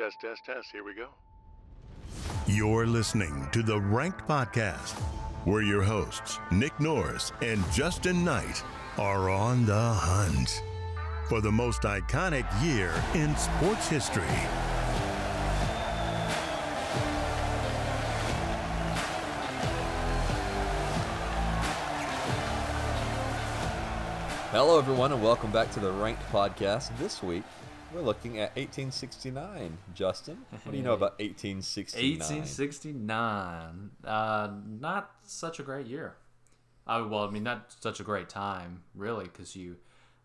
Test, test, test. Here we go. You're listening to the Ranked Podcast, where your hosts, Nick Norris and Justin Knight, are on the hunt for the most iconic year in sports history. Hello, everyone, and welcome back to the Ranked Podcast. This week, we're looking at 1869. Justin, what do you know about 1869? 1869. Uh, not such a great year. Uh, well, I mean, not such a great time, really, because you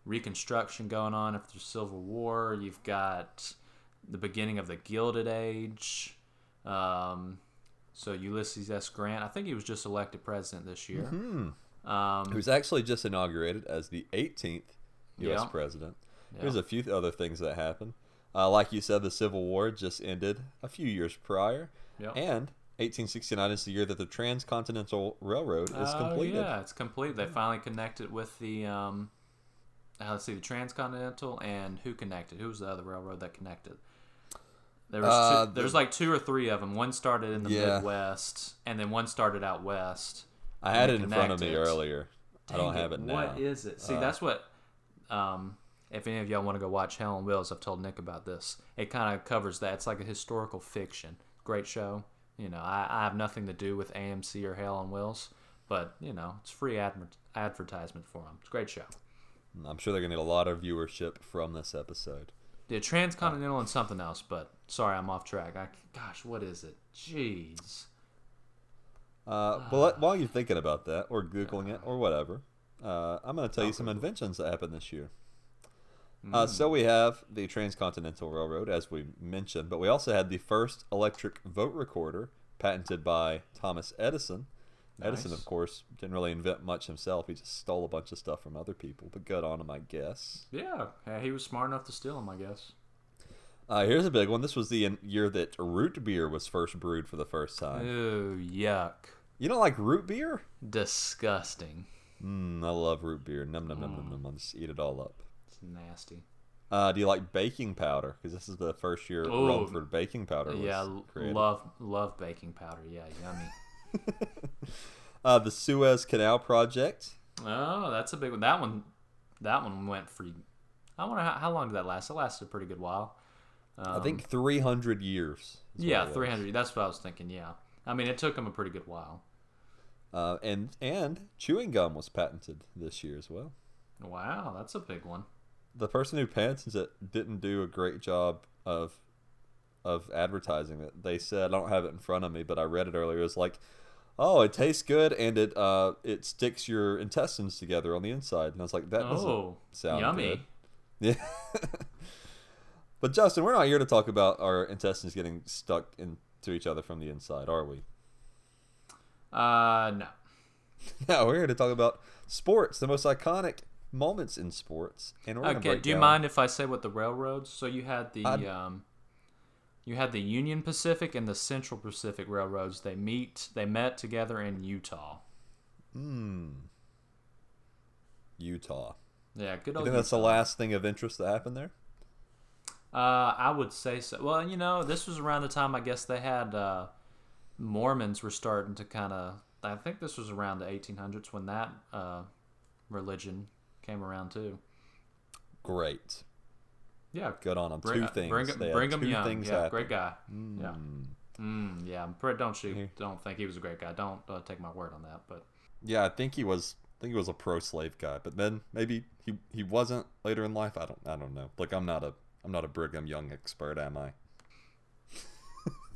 Reconstruction going on after the Civil War. You've got the beginning of the Gilded Age. Um, so Ulysses S. Grant, I think he was just elected president this year. Mm-hmm. Um, Who's actually just inaugurated as the 18th U.S. Yeah. president. Yeah. There's a few other things that happened. Uh, like you said, the Civil War just ended a few years prior. Yeah. And 1869 is the year that the Transcontinental Railroad is Oh, completed. Yeah, it's complete. They finally connected with the um, uh, let's see, the Transcontinental and who connected? Who was the other railroad that connected? There was Uh, two, there's like two or three of them. One started in the Yeah. Midwest, and then one started out west. I had it in front of me earlier. I don't Dang have it now. What is it? See, Uh, that's what. Um, if any of y'all want to go watch Hell on Wheels, I've told Nick about this. It kind of covers that. It's like a historical fiction. Great show. You know, I, I have nothing to do with AMC or Hell on Wheels, but you know, it's free adver- advertisement for them. It's a great show. I'm sure they're going to get a lot of viewership from this episode. Yeah, Transcontinental and something else, but sorry, I'm off track. I, gosh, what is it? Jeez. Uh, but let, while you're thinking about that, or Googling it, or whatever, uh, I'm going to tell you some inventions that happened this year. Uh, so we have the Transcontinental Railroad, as we mentioned, but we also had the first electric vote recorder patented by Thomas Edison. Edison, of course, didn't really invent much himself. He just stole a bunch of stuff from other people, but good on him, I guess. Yeah, yeah, he was smart enough to steal them, I guess. Uh, here's a big one. This was the year that root beer was first brewed for the first time. Ooh, yuck. You don't like root beer? Disgusting. Mmm, I love root beer. Num num num num num. I'll just eat it all up. It's nasty. Uh, do you like baking powder? Because this is the first year Oh, Rumford baking powder was Yeah, created. love love baking powder. Yeah, yummy. Uh, the Suez Canal Project. oh, that's a big one. That one, that one went for. I wonder how, how long did that last? It lasted a pretty good while. I think 300 years. is what Um, Yeah, three hundred. That's what I was thinking. Yeah, I mean, it took them a pretty good while. Uh, and and chewing gum was patented this year as well. Wow, that's a big one. The person who patented it didn't do a great job of of advertising it. They said I don't have it in front of me, but I read it earlier. It was like, oh, it tastes good and it uh it sticks your intestines together on the inside. And I was like, that doesn't Oh, sound yummy. good. Yeah. but Justin, we're not here to talk about our intestines getting stuck into each other from the inside, are we? Uh, no. No, we're here to talk about sports, the most iconic moments in sports. And we're Okay. Do you down- mind if I say what the railroads? So you had the I'd- um, you had the Union Pacific and the Central Pacific railroads. They meet. They met together in Utah. Hmm. Utah. Yeah, good I old. think that's the last thing of interest that happened there. Uh, I would say so. Well, you know, this was around the time I guess they had uh, Mormons were starting to kind of. I think this was around the 1800s when that uh, religion came around too. Great. Yeah, Good on them. bring, two things. Bring, They bring him two young. things yeah, happen. great guy. Yeah. Mm. Mm, yeah, I'm pretty, don't shoot. Don't think he was a great guy. Don't uh, take my word on that. But Yeah, I think he was. I think he was a pro-slave guy, but then maybe he he wasn't later in life. I don't. I don't know. Like I'm not a I'm not a Brigham Young expert, am I?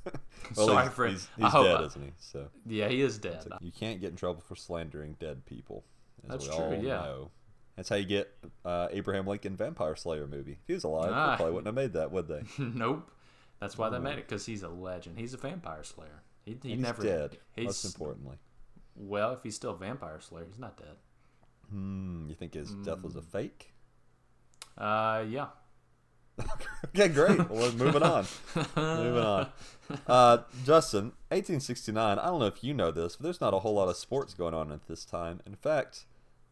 Well, sorry he's, for he's, he's dead, I- isn't he? So yeah, he is dead. So you can't get in trouble for slandering dead people. That's true, yeah. know. That's how you get uh, Abraham Lincoln Vampire Slayer movie. If he was alive, Ah. they probably wouldn't have made that, would they? nope. That's why they made it because he's a legend. He's a vampire slayer. He, he never he's dead. He's most importantly. well, if he's still a vampire slayer, he's not dead. Hmm. You think his death was a fake? Uh, yeah. okay, great. Well, moving on. moving on. Uh, Justin, 1869. I don't know if you know this, but there's not a whole lot of sports going on at this time. In fact,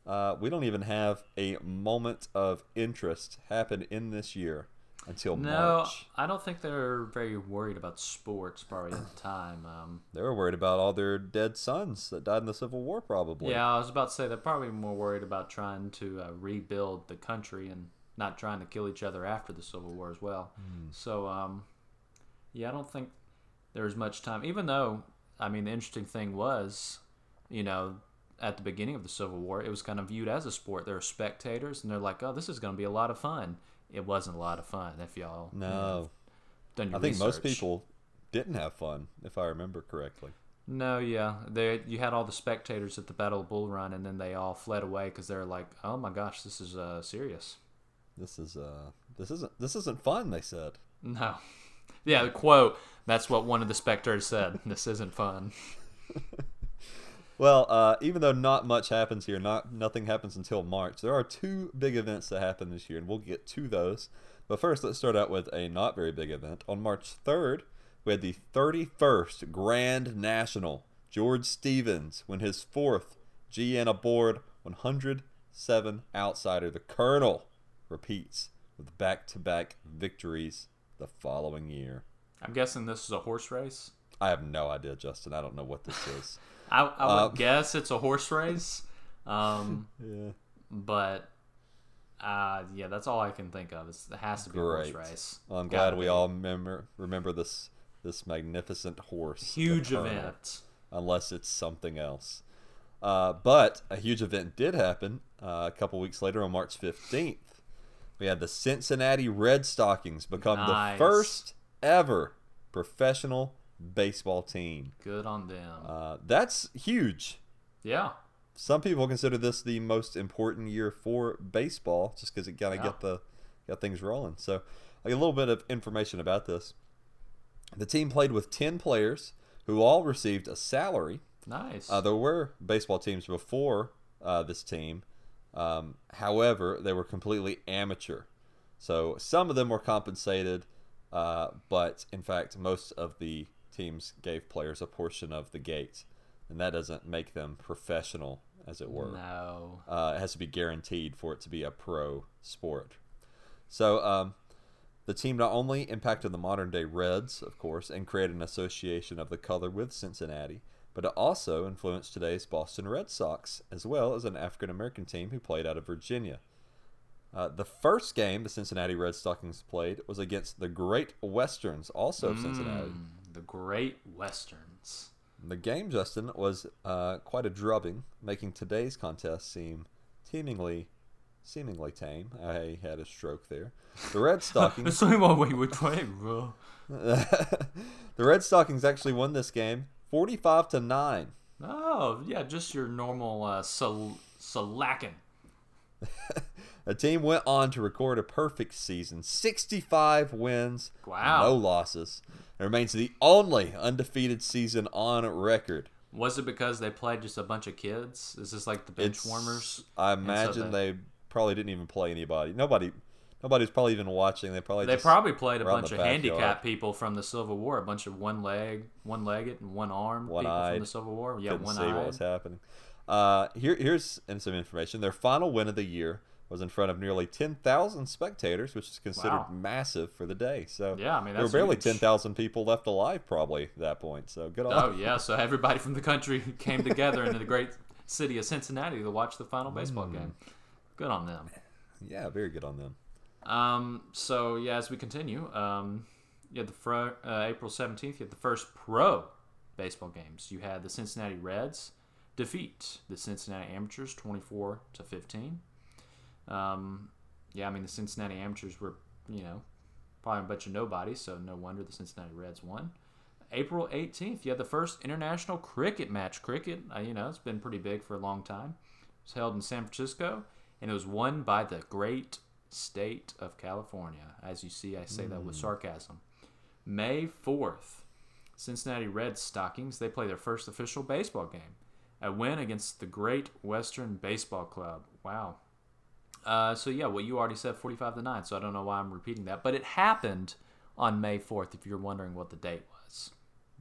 uh, we don't even have a moment of interest happen in this year until No, March. I don't think they're very worried about sports probably at the time. Um, They were worried about all their dead sons that died in the Civil War, probably. yeah, I was about to say they're probably more worried about trying to uh, rebuild the country and not trying to kill each other after the Civil War as well. So, um, yeah, I don't think there's much time. Even though, I mean, the interesting thing was, you know, at the beginning of the Civil War, it was kind of viewed as a sport. There were spectators, and they're like, "Oh, this is going to be a lot of fun." It wasn't a lot of fun. If y'all No, done your I think most people didn't have fun, if I remember correctly. No, yeah, they you had all the spectators at the Battle of Bull Run, and then they all fled away because they're like, "Oh my gosh, this is uh, serious." This is uh, this isn't this isn't fun. They said. No, yeah, the quote. That's what one of the spectators said. This isn't fun. Well, uh, even though not much happens here, not nothing happens until March. There are two big events that happen this year, and we'll get to those. But first, let's start out with a not very big event. On March 3rd, we had the 31st Grand National. George Stevens win his fourth GN aboard 107 outsider. The Colonel repeats with back-to-back victories the following year. I'm guessing this is a horse race. I have no idea, Justin. I don't know what this is. I, I would Uh, guess it's a horse race, um, yeah. but uh, yeah, that's all I can think of. It's, it has to be a horse race. Well, I'm Gotta glad we be. all remember remember this this magnificent horse. the huge Colonel, event. Unless it's something else. Uh, but a huge event did happen uh, a couple weeks later on March 15th. We had the Cincinnati Red Stockings become Nice. the first ever professional baseball team. Good on them. Uh, that's huge. yeah, Some people consider this the most important year for baseball, just because it kind of Yeah. got the got things rolling. So, like a little bit of information about this. The team played with ten players who all received a salary. nice. Uh, there were baseball teams before uh, this team, um, however, they were completely amateur. So some of them were compensated, uh, but in fact, most of the teams gave players a portion of the gate, and that doesn't make them professional, as it were. no. Uh, it has to be guaranteed for it to be a pro sport. So um, the team not only impacted the modern day Reds, of course, and created an association of the color with Cincinnati, but it also influenced today's Boston Red Sox, as well as an African American team who played out of Virginia. Uh, the first game the Cincinnati Red Stockings played was against the Great Westerns, also of Cincinnati. The Great Westerns. The game, Justin, was uh, quite a drubbing, making today's contest seem seemingly, seemingly tame. I had a stroke there. The Red Stockings, Sorry, what we would play, bro. the Red Stockings actually won this game, forty-five to nine. Oh, yeah, just your normal uh, selacking. The team went on to record a perfect season, sixty-five wins, Wow. no losses. It remains the only undefeated season on record. Was it because they played just a bunch of kids? Is this like the bench It's- warmers? I And so imagine they- they probably didn't even play anybody. Nobody, nobody's probably even watching. They probably They probably played a bunch of handicapped people from the Civil War, a bunch of one leg, one legged, and one armed people from the Civil War. Yeah, one see what was happening. Uh, here, here's and some information. Their final win of the year was in front of nearly 10,000 spectators, which is considered Wow. massive for the day. So Yeah, I mean, there were barely 10,000 people left alive probably at that point. So good on. Oh yeah, so everybody from the country came together in the great city of Cincinnati to watch the final baseball Mm. game. Good on them. Yeah, very good on them. Um, so yeah, as we continue, um, you had the fro- uh, April seventeenth. You had the first pro baseball games. You had the Cincinnati Reds defeat the Cincinnati Amateurs twenty-four to fifteen. Um, yeah, I mean the Cincinnati Amateurs were you know probably a bunch of nobodies, so no wonder the Cincinnati Reds won. April 18th, you had the first international cricket match. Cricket, uh, you know, it's been pretty big for a long time. It was held in San Francisco, and it was won by the great state of California. As you see, I say that with sarcasm. May 4th, Cincinnati Red Stockings, they play their first official baseball game. A win against the Great Western Baseball Club. Wow. Uh, so yeah, well, you already said 45 to 9, so I don't know why I'm repeating that. But it happened on May 4th, if you're wondering what the date was.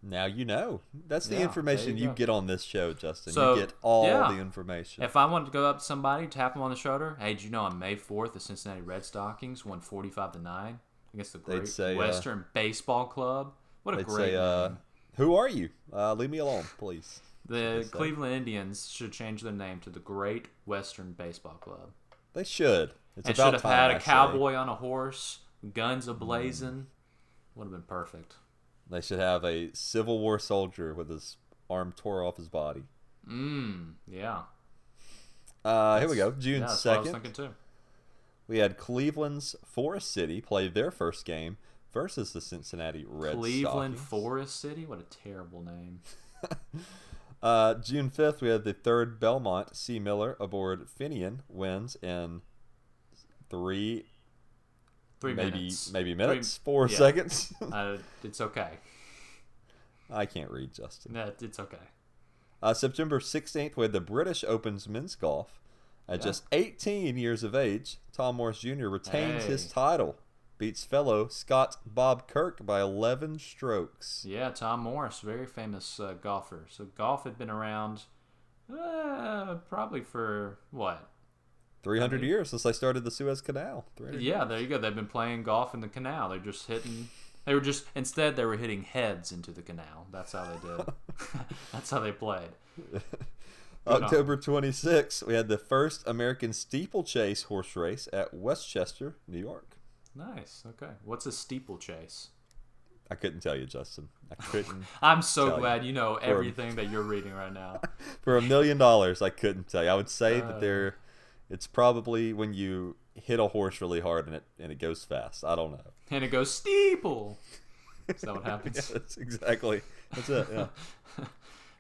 Now you know. That's the Yeah, information you you get on this show, Justin. So, you get all yeah. the information. If I wanted to go up to somebody, tap them on the shoulder, hey, did you know on May 4th, the Cincinnati Red Stockings won 45 to 9? against the Great say, uh, Western Baseball Club. What a great say, uh. "Who are you? Uh, leave me alone, please." The. Cleveland Indians should change their name to the Great Western Baseball Club. They should. It's and about should have time, had a cowboy on a horse, guns ablazing. blazing. Would have been perfect. They should have a Civil War soldier with his arm tore off his body. Mmm, yeah. Uh, here we go. June yeah, that's what I was second, thinking too. we had Cleveland's Forest City play their first game versus the Cincinnati Red Cleveland Stockings. Forest City? What a terrible name. Uh, June 5th, we had the third Belmont C. Miller aboard Fenian wins in three, Three maybe minutes. maybe Three- minutes, four yeah. seconds. Uh, it's okay. I can't read, Justin. No, it's okay. Uh, September 16th, we had the British Opens men's golf. At just 18 years of age, Tom Morris Jr. retains his title, beats fellow Scot Bob Kirk by 11 strokes. Yeah, Tom Morris, very famous uh, golfer. So golf had been around uh, probably for what? 300 I mean- years since they started the Suez Canal. 300 Yeah, there you go. They've been playing golf in the canal. They're just hitting. They were just instead they were hitting heads into the canal. That's how they did. That's how they played. October 26th, we had the first American steeplechase horse race at Westchester, New York. Nice. Okay. What's a steeplechase? I couldn't tell you, Justin. I couldn't. I'm so Tell you. glad you know everything that you're reading right now. For a million dollars, I couldn't tell you. I would say Uh. that there, it's probably when you hit a horse really hard and it and it goes fast. I don't know. And it goes steeple. Is that what Yeah, happens? that's exactly. That's it. Yeah.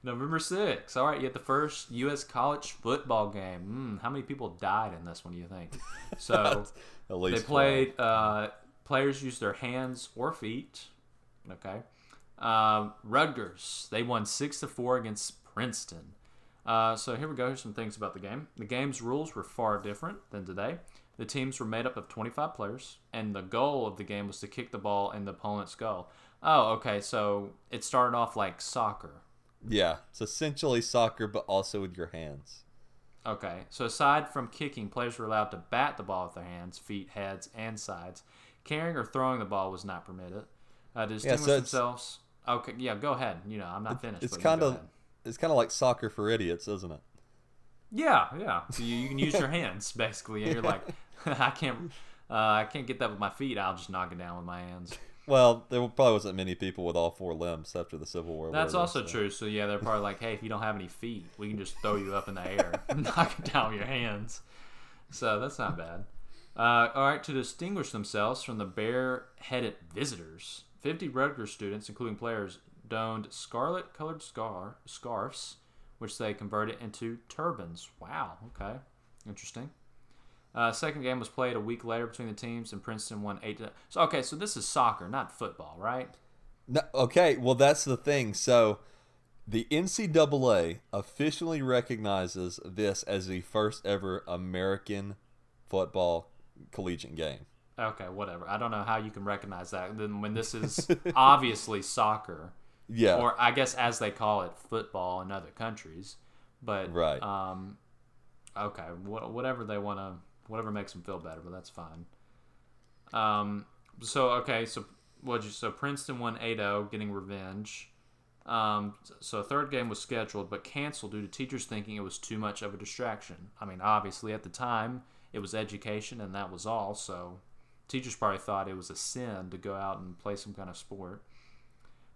November 6th. All right, you had the first U.S. college football game. Mm, how many people died in this one, do you think? So At least they played, uh, players used their hands or feet. Okay. Um, Rutgers, they won 6 to 4 against Princeton. Uh, so here we go. Here's some things about the game. The game's rules were far different than today. The teams were made up of 25 players, and the goal of the game was to kick the ball in the opponent's goal. Oh, okay. So it started off like soccer. Yeah, it's essentially soccer, but also with your hands. Okay, so aside from kicking, players were allowed to bat the ball with their hands, feet, heads, and sides. Carrying or throwing the ball was not permitted. Uh, to distinguish so themselves. Okay, yeah, go ahead. You know, I'm not finished. It's kind of, it's kind of like soccer for idiots, isn't it? Yeah, yeah. So you, you can use your hands basically, and you're like, I can't, uh, I can't get that with my feet. I'll just knock it down with my hands. Well, there probably wasn't many people with all four limbs after the Civil War. That's were also So- true. So yeah, they're probably like, hey, if you don't have any feet, we can just throw you up in the air, and knock it down with your hands. So that's not bad. Uh, all right, to distinguish themselves from the bare-headed visitors, 50 Rutgers students, including players, donned scarlet-colored scar scarves, which they converted into turbans. Wow. Okay. Interesting. Uh, second game was played a week later between the teams, and Princeton won eight. To, so okay, so this is soccer, not football, right? No, okay, well that's the thing. So the NCAA officially recognizes this as the first ever American football collegiate game. Okay, whatever. I don't know how you can recognize that then when this is obviously soccer, Yeah. or I guess as they call it, football in other countries. But Right. Um, okay, wha- whatever they want to, whatever makes them feel better, but that's fine. Um, so okay, so what you so Princeton won 8-0, getting revenge. Um, so a third game was scheduled but canceled due to teachers thinking it was too much of a distraction. I mean, obviously at the time it was education and that was all. So teachers probably thought it was a sin to go out and play some kind of sport.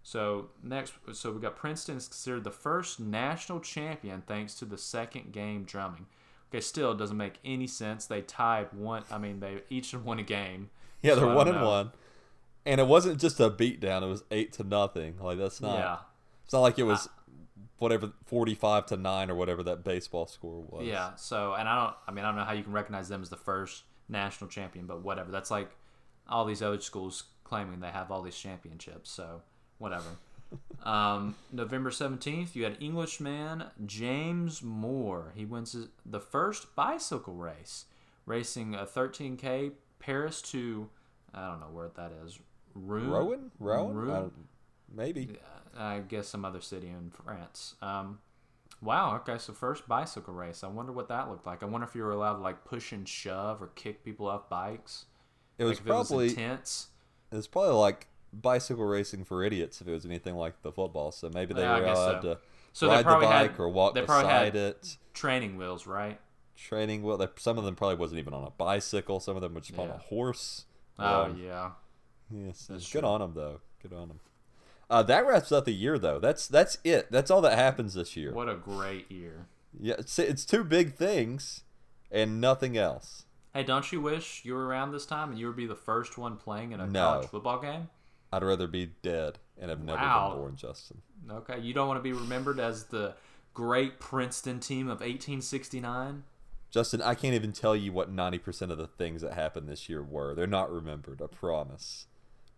So next, so we got Princeton is considered the first national champion thanks to the second game drumming. Okay, still it doesn't make any sense. They tied one. I mean, they each won a game. yeah, so they're one don't and know. one. And it wasn't just a beatdown, it was eight to nothing. Like that's not Yeah, it's not like it was whatever forty five to nine or whatever that baseball score was. yeah. So, and I don't. I mean, I don't know how you can recognize them as the first national champion, but whatever. That's like all these other schools claiming they have all these championships. So, whatever. Um, November 17th, you had Englishman James Moore. He wins his- the first bicycle race, racing a 13K Paris to, I don't know where that is. Rouen? Rowan? Rowan? Rouen? Maybe. I guess some other city in France. Um, wow. Okay, so first bicycle race. I wonder what that looked like. I wonder if you were allowed to like push and shove or kick people off bikes. It was like if it was probably intense. It's probably like bicycle racing for idiots if it was anything like the football. So maybe they Yeah, were allowed so. to So ride the bike had- or walk they probably beside had- it. Training wheels, right? Training wheel. they- Some of them probably wasn't even on a bicycle. Some of them were just on a horse. Oh Um, yeah. Yes, That's good true. on them though. Good on them. Uh, that wraps up the year though. That's that's it. That's all that happens this year. What a great year. Yeah, it's, it's two big things and nothing else. Hey, don't you wish you were around this time and you would be the first one playing in a No. college football game? I'd rather be dead and have never Wow. been born, Justin. Okay, you don't want to be remembered as the great Princeton team of 1869. Justin, I can't even tell you what ninety percent of the things that happened this year were. They're not remembered. I promise.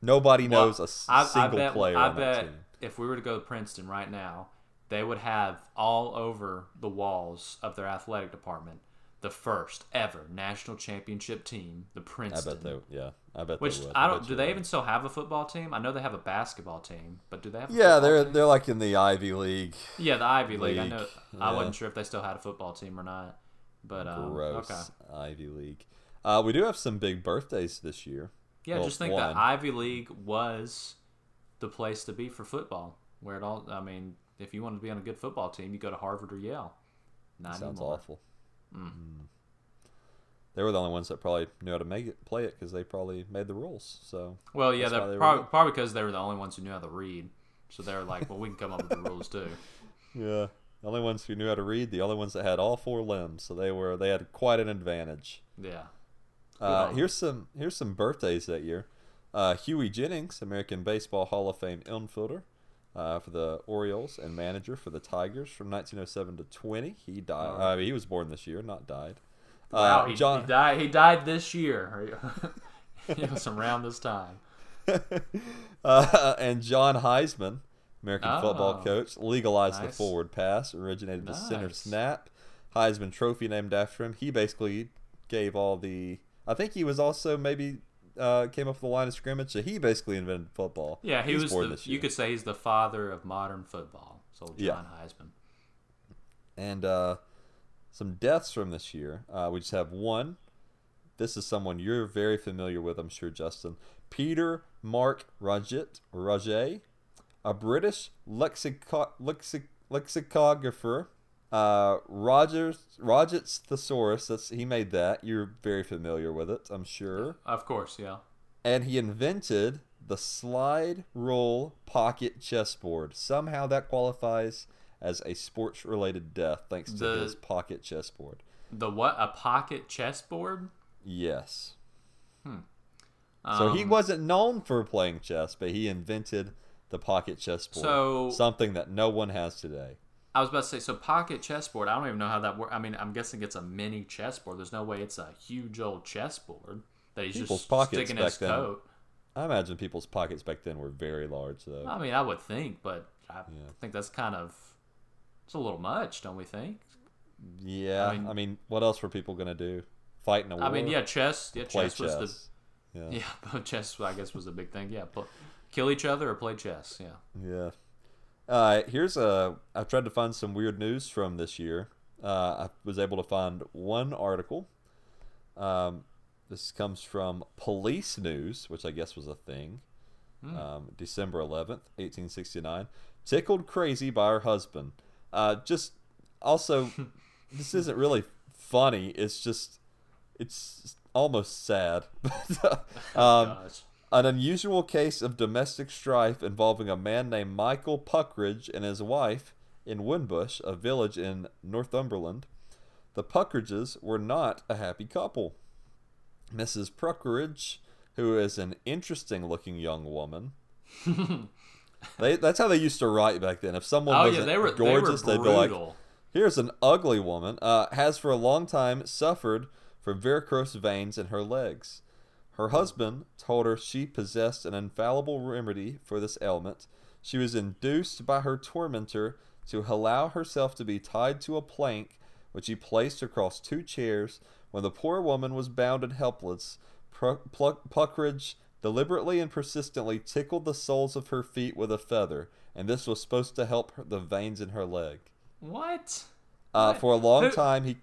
Nobody Well, knows a I, single I bet, player I on bet that team. if we were to go to Princeton right now, they would have all over the walls of their athletic department the first ever national championship team, the I Princeton. bet they. Yeah, I bet Which they would. I don't. Do they would. even still have a football team? I know they have a basketball team, but do they have? A Yeah, they're team? they're like in the Ivy League. yeah the Ivy League. I League, know. I wasn't sure if they still had a football team or not, but um, Gross okay. Ivy League. Uh, we do have some big birthdays this year. Yeah, Well, just think one. that Ivy League was the place to be for football, where it all. I mean, if you wanted to be on a good football team, you go to Harvard or Yale. Not Sounds anymore. awful. Mm. They were the only ones that probably knew how to make it, play it because they probably made the rules. So Well, yeah, they're they probably, probably because they were the only ones who knew how to read. So they were like, well, we can come up with the rules too. yeah, the only ones who knew how to read, the only ones that had all four limbs. So they were they had quite an advantage. Yeah. Uh, here's some here's some birthdays that year. Uh, Hughie Jennings, American Baseball Hall of Fame infielder uh, for the Orioles and manager for the Tigers from 1907 to 20. He died. Uh, he was born this year, not died. Wow, Uh, he, John he died. He died this year. it was around this time. uh, and John Heisman, American football Oh. coach, legalized the forward pass, originated the center snap. Heisman Trophy named after him. He basically gave all the. I think he was also maybe uh, came up with the line of scrimmage. So he basically invented football. Yeah, he He's was. born The, you could say he's the father of modern football. So John Yeah. Heisman. And uh, some deaths from this year. Uh, we just have one. This is someone you're very familiar with, I'm sure, Justin. Peter Mark Rajet, or Rajet, a British lexico- lexic- lexicographer. Uh, Rogers Rogers Thesaurus. That's he made that. You're very familiar with it, I'm sure. Of course, yeah. And he invented the slide rule pocket chessboard. Somehow that qualifies as a sports related death thanks to The- his pocket chessboard. The what? A pocket chessboard? Yes. Hmm. So he Um, wasn't known for playing chess, but he invented the pocket chessboard. So- something that no one has today. I was about to say, so pocket chessboard. I don't even know how that works. I mean, I'm guessing it's a mini chessboard. There's no way it's a huge old chessboard that he's People's just pockets sticking in his then- coat. I imagine people's pockets back then were very large, though. I mean, I would think, but I Yeah. think that's kind of it's a little much, don't we think? yeah, I I mean, mean- what else were people gonna do? Fight in a war? I mean, yeah, chess. Yeah, play chess, was the Yeah. yeah, chess. I guess was the big thing. Yeah, but kill each other or play chess. Yeah. Yeah. Uh, here's a. I've tried to find some weird news from this year. Uh, I was able to find one article. Um, this comes from Police News, which I guess was a thing. Um, December 11th, 1869. Tickled crazy by her husband. Uh, just also, this isn't really funny. It's just, it's almost sad. um, Gosh. An unusual case of domestic strife involving a man named Michael Puckridge and his wife in Winbush, a village in Northumberland. The Puckridges were not a happy couple. Mrs. Puckridge, who is an interesting looking young woman. they, that's how they used to write back then. If someone Oh wasn't yeah, they were gorgeous, they would be like. Here's an ugly woman, uh, has for a long time suffered from varicose veins in her legs. Her husband told her she possessed an infallible remedy for this ailment. She was induced by her tormentor to allow herself to be tied to a plank, which he placed across two chairs. When the poor woman was bound and helpless, Puckridge deliberately and persistently tickled the soles of her feet with a feather, and this was supposed to help her, the veins in her leg. What? Uh, What? for a long Who- time, he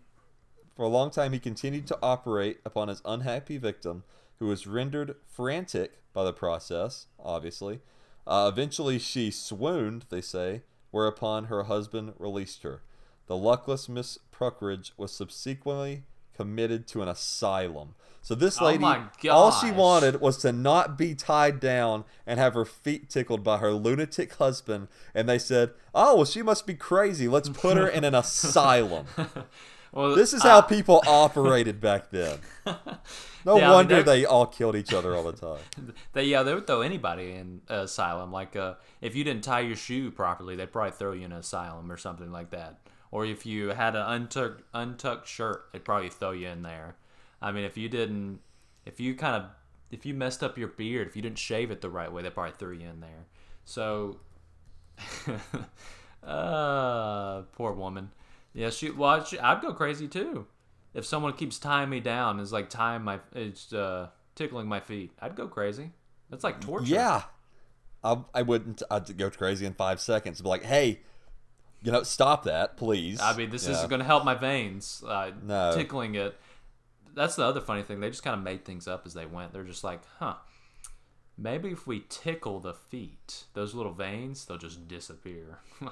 for a long time he continued to operate upon his unhappy victim, who was rendered frantic by the process, obviously. Uh, eventually, she swooned, they say, whereupon her husband released her. The luckless Miss Puckridge was subsequently committed to an asylum. So this Oh lady, my all she wanted was to not be tied down and have her feet tickled by her lunatic husband. And they said, "Oh, well, she must be crazy. Let's put her in an asylum." Well, This is uh, how people operated back then. No Yeah, I mean, wonder they're- all killed each other all the time. They yeah, they would throw anybody in uh, asylum. Like uh, if you didn't tie your shoe properly, they'd probably throw you in an asylum or something like that. Or if you had an untucked untucked shirt, they'd probably throw you in there. I mean, if you didn't, if you kind of, if you messed up your beard, if you didn't shave it the right way, they probably threw you in there. So, uh, poor woman. Yeah, she. Well, I'd go crazy too. If someone keeps tying me down, is like tying my, it's uh, tickling my feet. I'd go crazy. That's like torture. Yeah, I, I wouldn't. I'd go crazy in five seconds. Be like, hey, you know, stop that, please. I mean, this You is know? going to help my veins. Uh, No. Tickling it. That's the other funny thing. They just kind of made things up as they went. They're just like, huh, maybe if we tickle the feet, those little veins, they'll just disappear.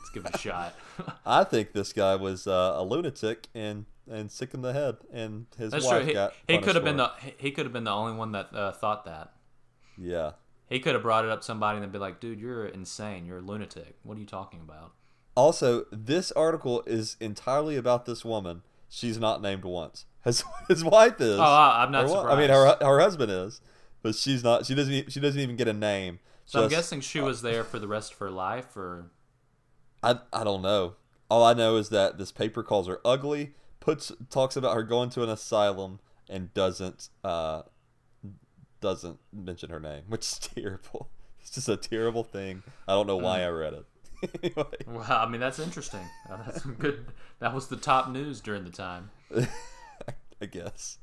Let's give it a shot. I think this guy was uh, a lunatic and and sick in the head, and his That's wife true. He, got. he could have been the he could have been the only one that uh, thought that. Yeah. He could have brought it up to somebody and they'd be like, "Dude, you're insane. You're a lunatic. What are you talking about?" Also, this article is entirely about this woman. She's not named once. His his wife is. Oh, I'm not surprised. I mean, her her husband is, but she's not. She doesn't. She doesn't even get a name. So I'm guessing she was there for the rest of her life, or I I don't know. All I know is that this paper calls her ugly, puts talks about her going to an asylum, and doesn't uh doesn't mention her name, which is terrible. It's just a terrible thing. I don't know why I read it. anyway, well, I mean, that's interesting. Uh, That's some good. That was the top news during the time. I guess.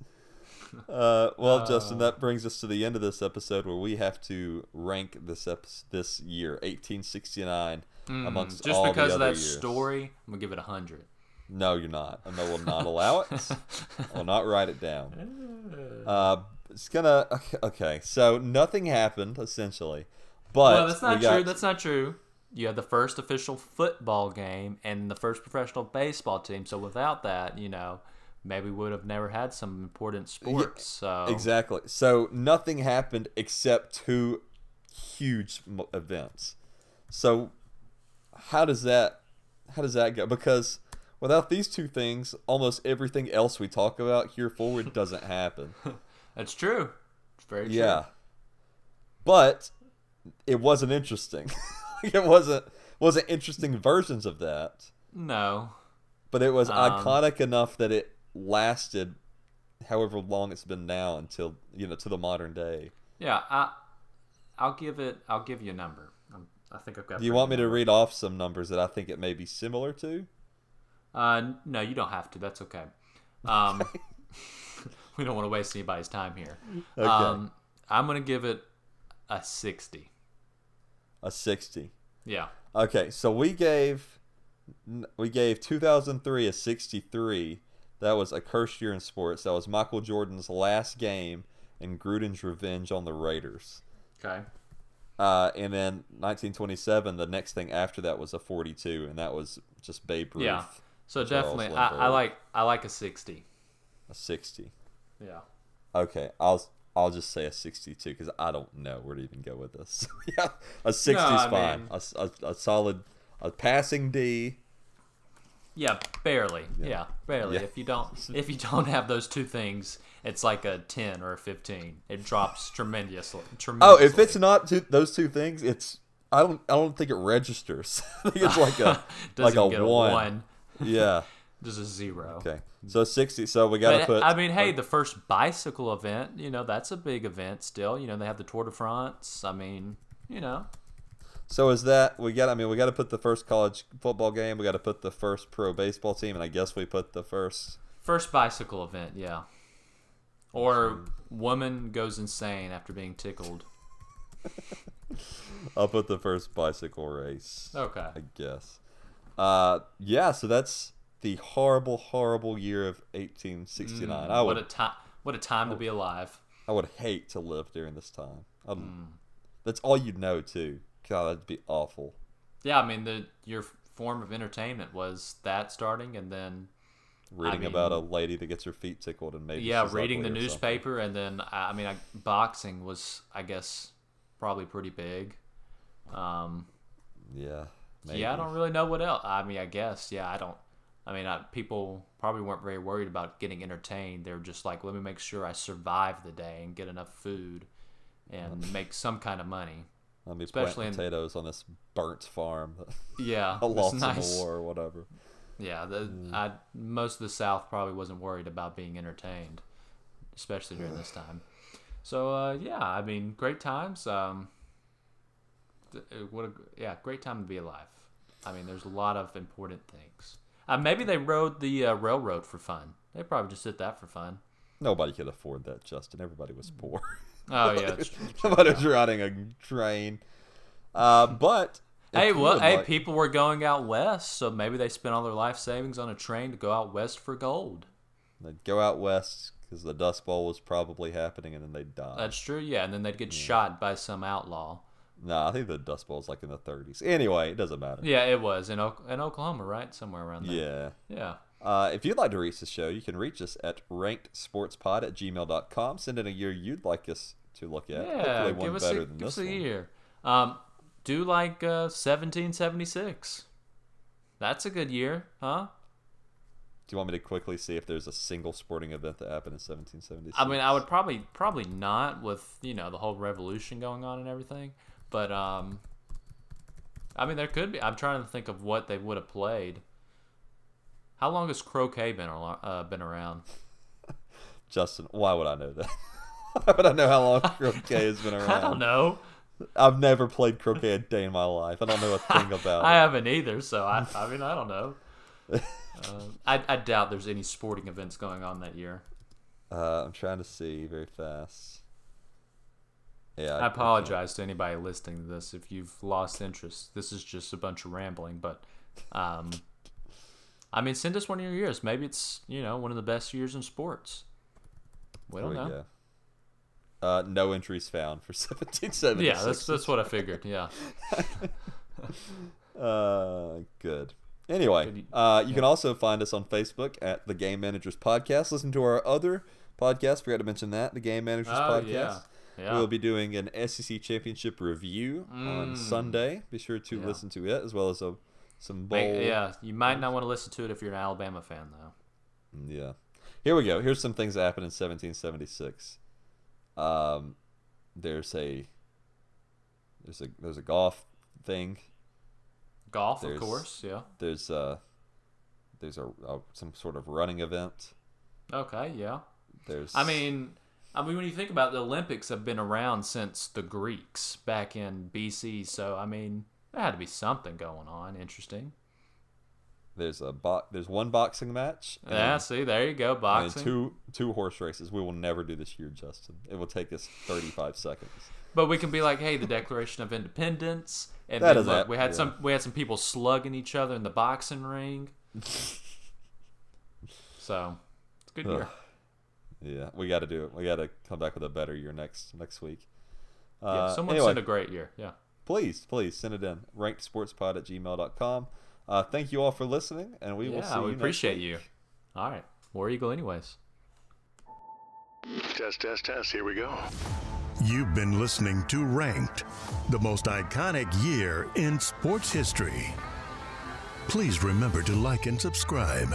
Uh, well, Justin, that brings us to the end of this episode where we have to rank this ep- this year, 1869, amongst Mm, Just all because of that years. story, I'm gonna give it a hundred. No, you're not. And I will not allow it. I will not write it down. Uh, it's gonna. okay, Okay, so nothing happened essentially, but well, that's not got- true. That's not true. You had the first official football game and the first professional baseball team. So without that, you know, maybe we would have never had some important sports. So exactly. So nothing happened except two huge events. So how does that how does that go? Because without these two things, almost everything else we talk about here forward doesn't happen. that's true. It's very true. Yeah. But it wasn't interesting. it wasn't wasn't interesting versions of that. No. But it was Um, iconic enough that it lasted however long it's been now until you know to the modern day. Yeah. I. I'll give it. I'll give you a number. I'm, think I've got. Do you want me to read off some numbers that I think it may be similar to? Uh, no, you don't have to. That's okay. Um, we don't want to waste anybody's time here. Okay. Um, I'm gonna give it a sixty. A 60. Yeah. Okay, so we gave we gave 2003 a 63. That was a cursed year in sports. That was Michael Jordan's last game and Gruden's revenge on the Raiders. Okay. Uh, and then 1927, the next thing after that was a 42, and that was just Babe Ruth, Yeah. So Charles definitely, I, I like I like a sixty. a 60. Yeah. Okay, I'll I'll just say a 62 because I don't know where to even go with this. yeah, a 60 is fine. mean- A, a- a solid, a passing D. Yeah, barely. Yeah, barely. Yeah. If you don't, if you don't have those two things, it's like a ten or a fifteen. It drops tremendously. Oh, if it's not two, those two things, it's I don't I don't think it registers. I think it's like a like a one. a one, Yeah. just a zero. Okay. So 60. So we got to put. I mean, hey, the first bicycle event, you know, that's a big event still. You know, they have the Tour de France. I mean, you know, So is that we got? I mean, we got to put the first college football game. We got to put the first pro baseball team, and I guess we put the first. first bicycle event, yeah. Or woman goes insane after being tickled. I'll put the first bicycle race. Okay. I guess. Uh, yeah. So that's the horrible, horrible year of 1869. I Mm, what a time! What a time to be alive. I would hate to live during this time. I'd- Hmm. That's all you'd know too. God, that'd be awful. Yeah, I mean the your form of entertainment was that starting, and then Reading mean- about a lady that gets her feet tickled and maybe yeah, reading the or something. newspaper, and then I I mean I, boxing was I guess probably pretty big. Um, Yeah. Maybe. Yeah, I don't really know what else. I mean, I guess. Yeah, I don't. I mean, I, people probably weren't very worried about getting entertained. They were just like, let me make sure I survive the day and get enough food and make some kind of money. Let me especially plant potatoes on this burnt farm. Yeah, it's lost nice. in the war or whatever. Yeah, the, I, most of the South probably wasn't worried about being entertained, especially during this time. So uh, yeah, I mean, great times. Um, th- uh, what a yeah, great time to be alive. I mean, there's a lot of important things. Uh, maybe they rode the uh, railroad for fun. They probably just did that for fun. Nobody could afford that, Justin. Everybody was poor. Oh yeah. Nobody was riding a train. Uh, but Hey, well, hey, like- people were going out west, so maybe they spent all their life savings on a train to go out west for gold. they'd go out west because the Dust Bowl was probably happening, and then they'd die. That's true, yeah, and then they'd get shot by some outlaw. Nah, I think the Dust Bowl was like in the 30s. Anyway, it doesn't matter. Yeah, it was in o- in Oklahoma, right? Somewhere around there. Yeah. Yeah. Uh, if you'd like to reach the show, you can reach us at rankedsportspod at gmail.com. Send in a year you'd like us to look at. Yeah, Hopefully one give us better a, than give us a year. Um, do like uh, 1776. That's a good year, huh? Do you want me to quickly see if there's a single sporting event that happened in 1776? I mean, I would probably probably not with you know the whole revolution going on and everything, but um, I mean there could be. I'm trying to think of what they would have played. How long has croquet been uh, been around? Justin, why would I know that? why would I know how long croquet has been around? I don't know. I've never played croquet a day in my life. I don't know a thing about I it. I haven't either, so I, I mean I don't know. Um, I, I doubt there's any sporting events going on that year. Uh, I'm trying to see very fast. Yeah, I apologize to anybody listening to this if you've lost interest. This is just a bunch of rambling, but um, I mean, send us one of your years. Maybe it's you know one of the best years in sports. We don't know. Uh, no entries found for 1776. Yeah, that's that's what I figured. Yeah. Uh, good. Anyway, uh, you can also find us on Facebook at the Game Managers Podcast. Listen to our other podcast. Forgot to mention that the Game Managers Oh Podcast. yeah. Yeah. We'll be doing an SEC Championship review on Mm. Sunday. Be sure to listen to it as well as a, some bowl. Wait, yeah, you might not want to listen to it if you're an Alabama fan, though. Yeah. Here we go. Here's some things that happened in 1776. Um, there's a there's a there's a golf thing. Golf, There's- of course. Yeah. There's uh there's a, a some sort of running event. Okay. Yeah. There's I mean, I mean, when you think about it, the Olympics have been around since the Greeks back in BC, so I mean, there had to be something going on interesting. there's a bo- there's one boxing match. and Yeah. See, there you go, and boxing. two two horse races. We will never do this year, Justin. It will take us 35 seconds. But we can be like, hey, the Declaration of Independence, and That then is look, that- we had yeah. some we had some people slugging each other in the boxing ring. so, it's a good year. Ugh. Yeah, we got to do it. We got to come back with a better year next next week. yeah, Uh, someone anyway, a great year. Yeah. Please, please send it in. Rankedsportspod at gmail.com. Uh, thank you all for listening, and we will see yeah, you we next appreciate week. you. All right, War Eagle, anyways. Test, test, test. Here we go. You've been listening to Ranked, the most iconic year in sports history. Please remember to like and subscribe.